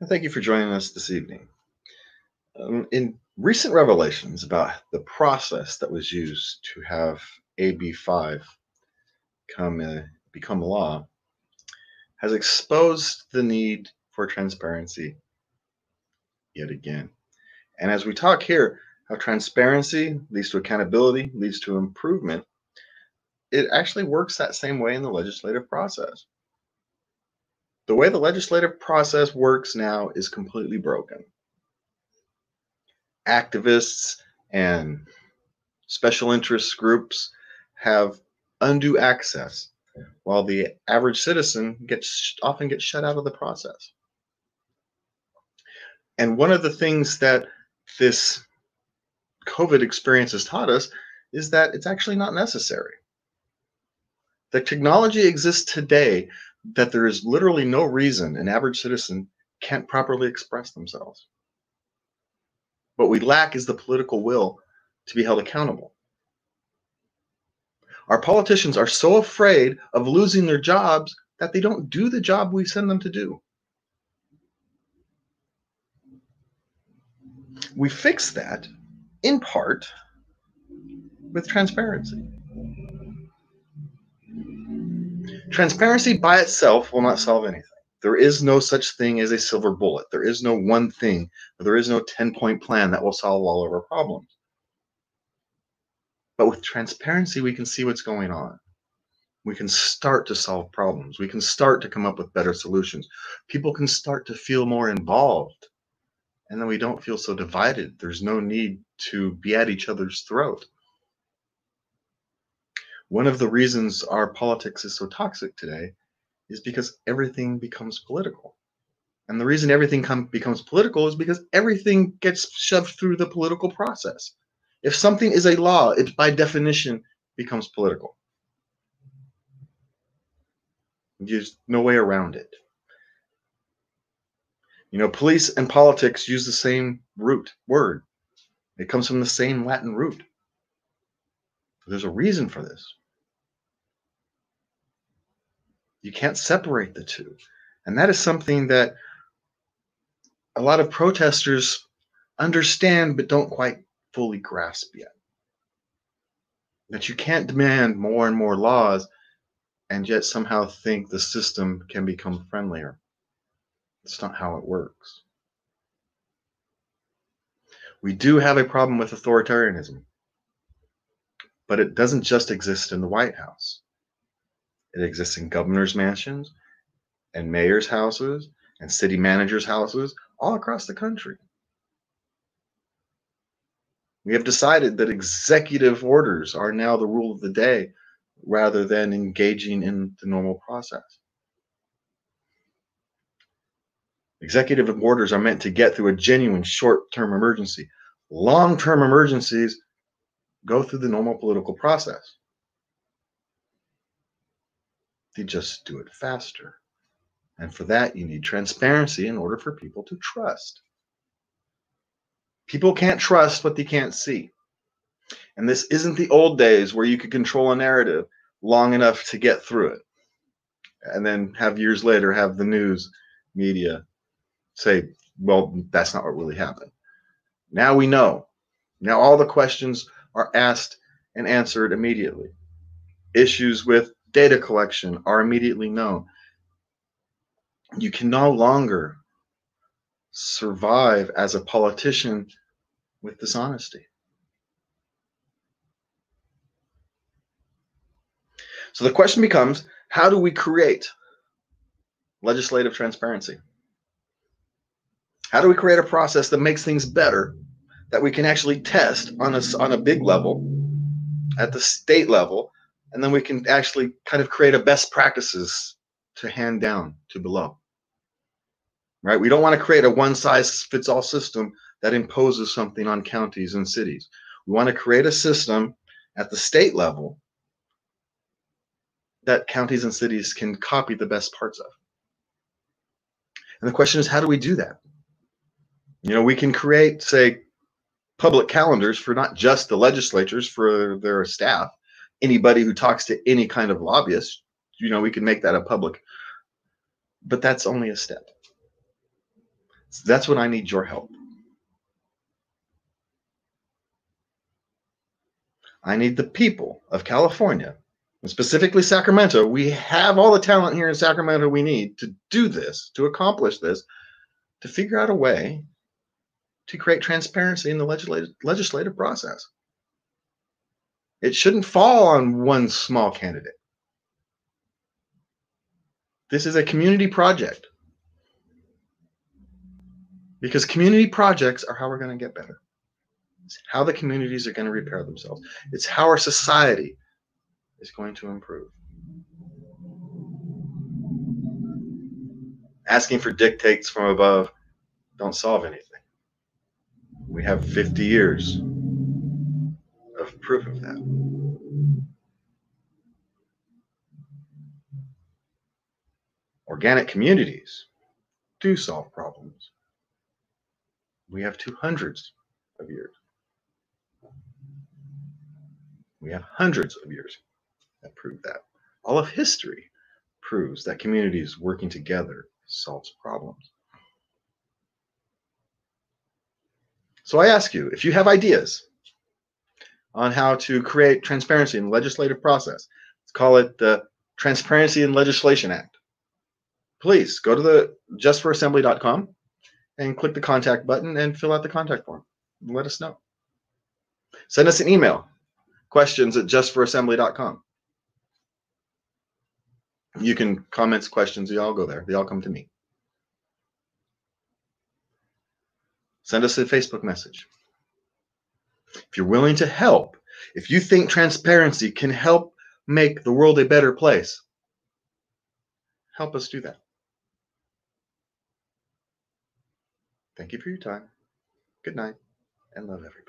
And Thank you for joining us this evening. Um, in recent revelations about the process that was used to have AB 5 come, uh, become law, has exposed the need for transparency yet again. And as we talk here, how transparency leads to accountability, leads to improvement, it actually works that same way in the legislative process. The way the legislative process works now is completely broken. Activists and special interest groups have undue access, while the average citizen gets often gets shut out of the process. And one of the things that this COVID experience has taught us is that it's actually not necessary. The technology exists today that there is literally no reason an average citizen can't properly express themselves. What we lack is the political will to be held accountable. Our politicians are so afraid of losing their jobs that they don't do the job we send them to do. We fix that in part with transparency. Transparency by itself will not solve anything. There is no such thing as a silver bullet. There is no one thing, there is no 10 point plan that will solve all of our problems. But with transparency, we can see what's going on. We can start to solve problems. We can start to come up with better solutions. People can start to feel more involved. And then we don't feel so divided. There's no need to be at each other's throat. One of the reasons our politics is so toxic today is because everything becomes political. And the reason everything come, becomes political is because everything gets shoved through the political process. If something is a law, it by definition becomes political. There's no way around it. You know, police and politics use the same root word. It comes from the same Latin root. There's a reason for this. You can't separate the two. And that is something that a lot of protesters understand but don't quite fully grasp yet. That you can't demand more and more laws and yet somehow think the system can become friendlier. It's not how it works. We do have a problem with authoritarianism, but it doesn't just exist in the White House. It exists in governors' mansions and mayors' houses and city managers' houses all across the country. We have decided that executive orders are now the rule of the day rather than engaging in the normal process. Executive orders are meant to get through a genuine short term emergency. Long term emergencies go through the normal political process. They just do it faster. And for that, you need transparency in order for people to trust. People can't trust what they can't see. And this isn't the old days where you could control a narrative long enough to get through it. And then have years later have the news media say, well, that's not what really happened. Now we know. Now all the questions are asked and answered immediately. Issues with data collection are immediately known. You can no longer survive as a politician with dishonesty. So the question becomes how do we create legislative transparency? How do we create a process that makes things better that we can actually test on a, on a big level at the state level and then we can actually kind of create a best practices to hand down to below. Right? We don't want to create a one size fits all system that imposes something on counties and cities. We want to create a system at the state level that counties and cities can copy the best parts of. And the question is how do we do that? You know we can create say public calendars for not just the legislatures for their staff anybody who talks to any kind of lobbyist, you know, we can make that a public. But that's only a step. That's when I need your help. I need the people of California, and specifically Sacramento. We have all the talent here in Sacramento we need to do this, to accomplish this, to figure out a way to create transparency in the legislative, legislative process. It shouldn't fall on one small candidate. This is a community project because community projects are how we're going to get better. It's how the communities are going to repair themselves. It's how our society is going to improve. Asking for dictates from above don't solve anything. We have 50 years of proof of that. Organic communities do solve problems. We have two hundreds of years. We have hundreds of years that prove that. All of history proves that communities working together solves problems. So I ask you, if you have ideas on how to create transparency in the legislative process, let's call it the Transparency in Legislation Act. Please go to the justforassembly.com and click the contact button and fill out the contact form. Let us know. Send us an email, questions at justforassembly.com. You can comments, questions, they all go there. They all come to me. Send us a Facebook message. If you're willing to help, if you think transparency can help make the world a better place, help us do that. Thank you for your time. Good night and love everybody.